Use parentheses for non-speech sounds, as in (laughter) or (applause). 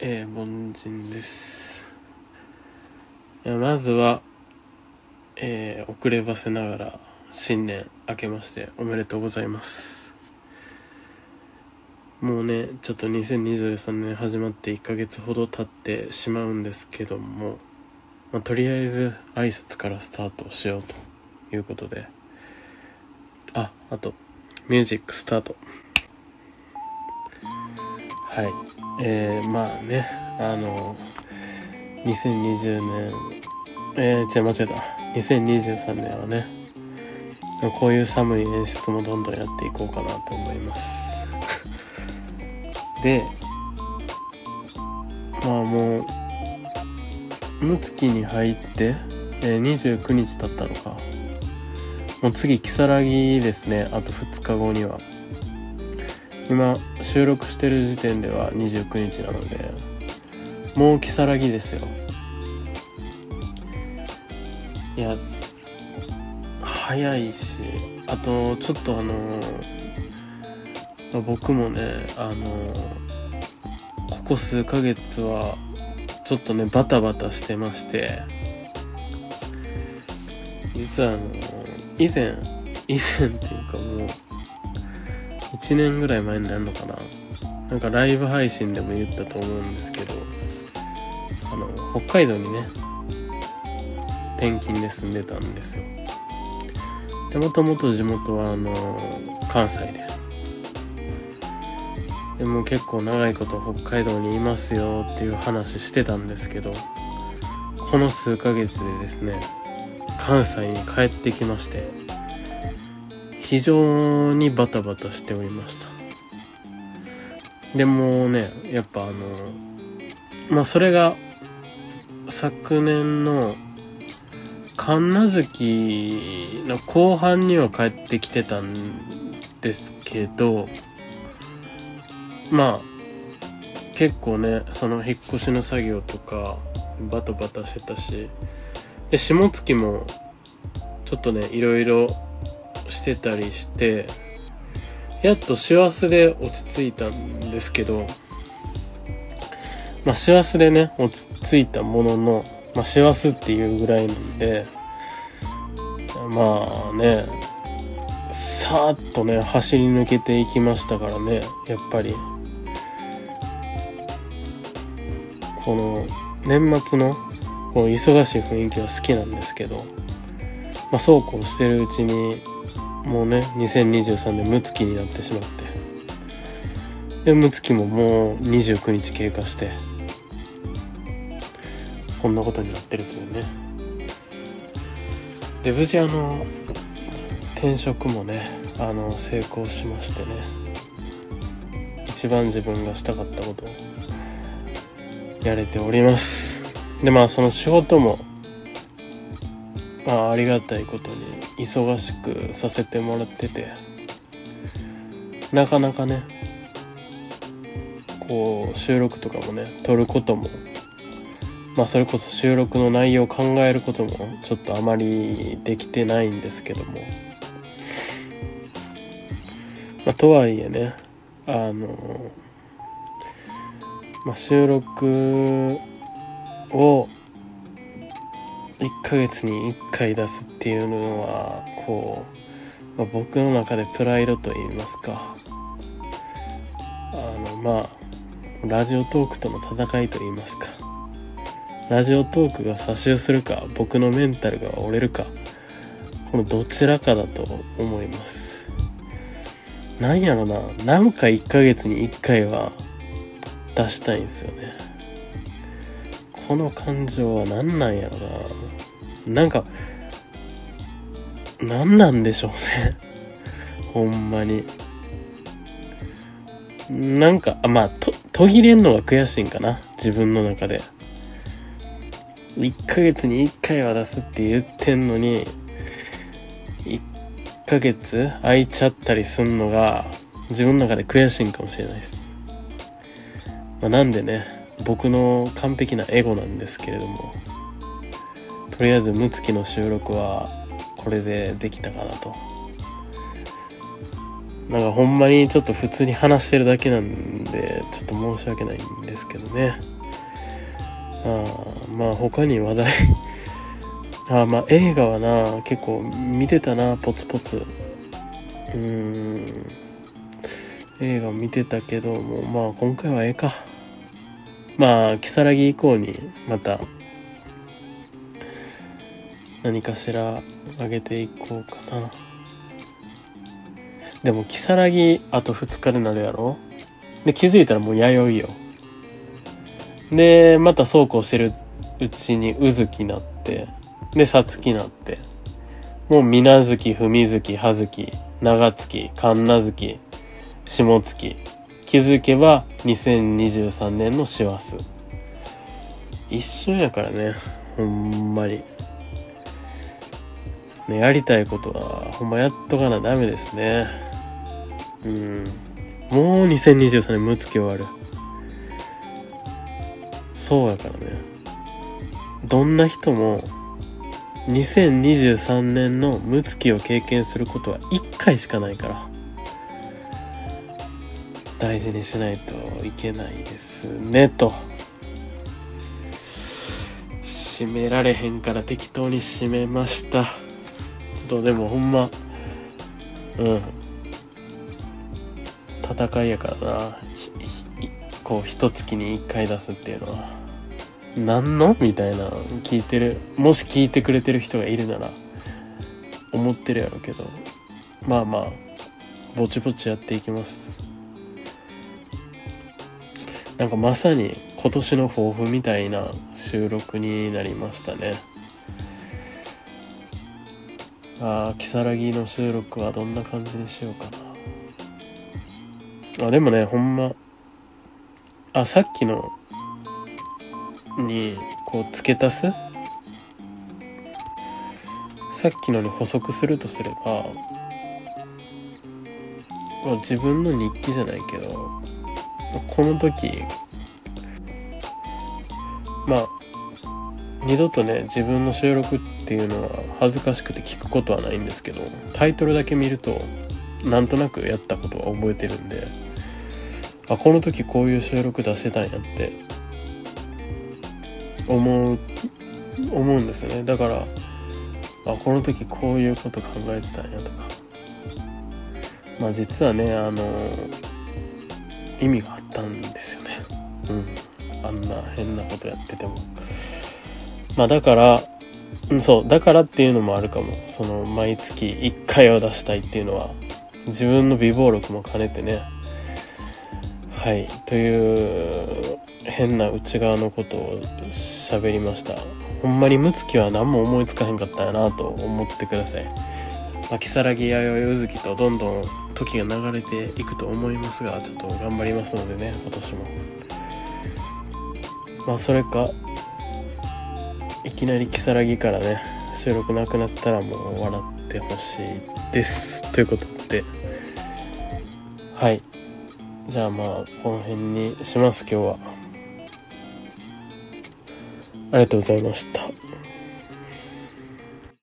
えー、凡人です。まずは、えー、遅ればせながら新年明けましておめでとうございます。もうね、ちょっと2023年始まって1ヶ月ほど経ってしまうんですけども、まあ、とりあえず挨拶からスタートしようということで、あ、あと、ミュージックスタート。はい。えー、まあね、あの、2020年、えー、違う、間違えた。2023年はね、こういう寒い演出もどんどんやっていこうかなと思います。(laughs) で、まあもう、六月に入って、えー、29日経ったのか。もう次、如月ですね。あと2日後には。今収録してる時点では29日なのでもう如月ですよ。いや早いしあとちょっとあの僕もねあのここ数ヶ月はちょっとねバタバタしてまして実はあの以前以前っていうかもう1年ぐらい前になるのかな。なんかライブ配信でも言ったと思うんですけどあの北海道にね転勤で住んでたんですよ。でもともと地元はあの関西で。でも結構長いこと北海道にいますよっていう話してたんですけどこの数ヶ月でですね関西に帰ってきまして。非常にバタバタしておりました。でもねやっぱあのまあそれが昨年の神奈月の後半には帰ってきてたんですけどまあ結構ねその引っ越しの作業とかバタバタしてたしで下月もちょっとねいろいろしてたりしてやっと師走で落ち着いたんですけどまあ師走でね落ち着いたもののまあ師走っていうぐらいなんでまあねさーっとね走り抜けていきましたからねやっぱり。この年末のこの忙しい雰囲気は好きなんですけどまあそうこうしてるうちにもうね2023年六月になってしまって。で六月ももう29日経過して。こんなことになってるというね。で無事あの転職もねあの成功しましてね。一番自分がしたかったことをやれております。でまあその仕事もまあありがたいことに忙しくさせてもらっててなかなかねこう収録とかもね撮ることもまあそれこそ収録の内容を考えることもちょっとあまりできてないんですけども。まあとはいえねあのまあ収録を1ヶ月に1回出すっていうのはこう、まあ、僕の中でプライドと言いますか。あのまあラジオトークとの戦いと言いますか。ラジオトークが差し寄するか僕のメンタルが折れるかこのどちらかだと思います。なんやろななんか1ヶ月に1回は出したいんですよね。この感情は何なんやろな。なんか何なんでしょうね。(laughs) ほんまに。なんかまあと途切れんのが悔しいんかな。自分の中で。1ヶ月に1回は出すって言ってんのに1ヶ月空いちゃったりすんのが自分の中で悔しいんかもしれないです、まあ、なんでね。僕の完璧なエゴなんですけれどもとりあえず六月の収録はこれでできたかなと。なんかほんまにちょっと普通に話してるだけなんでちょっと申し訳ないんですけどね。あまあ他に話題 (laughs) あまあ映画はな結構見てたなポツポツ。うん。映画見てたけどもまあ今回はええか。まあ如月以降にまた何かしらあげていこうかな。でも如月あと2日でなるやろ？で気づいたらもう弥生よ。でまたそうこうしてるうちにうずきなってでさつきなってもうみなずきふみずきはずき長月神奈月下月気づけば2023年の師走。一瞬やからねほんまに。ねやりたいことはほんまやっとかなダメですね。うん。もう2023年むつき終わる。そうやからね。どんな人も2023年のむつきを経験することは1回しかないから。大事にしないといけないですねと。締められへんから適当に締めました。ちょっとでもほんまうん。戦いやからな。こう一月に一回出すっていうのは。何のみたいな聞いてる。もし聞いてくれてる人がいるなら思ってるやろうけど。まあまあぼちぼちやっていきます。なんかまさに今年の抱負みたいな収録になりましたね。ああ如月の収録はどんな感じにしようかな。あでもねほんま。あさっきのにこう付け足す？さっきのに補足するとすれば、自分の日記じゃないけどこの時まあ二度とね自分の収録っていうのは恥ずかしくて聞くことはないんですけどタイトルだけ見るとなんとなくやったことは覚えてるんであこの時こういう収録出してたんやって思う思うんですよね。だからあこの時こういうこと考えてたんやとか。まあ実はねあの意味があったんですよね。うん。あんな変なことやってても。まあだからそう。だからっていうのもあるかも。その毎月1回は出したいっていうのは自分の美貌録も兼ねてね。はい。という変な内側のことを喋りました。ほんまにムツキは何も思いつかへんかったんやなと思ってください。まあ、如月弥生うずきとどんどん時が流れていくと思いますがちょっと頑張りますのでね今年も。まあそれかいきなり如月からね収録なくなったらもう笑ってほしいです。ということで。はい。じゃあまあこの辺にします今日は。ありがとうございました。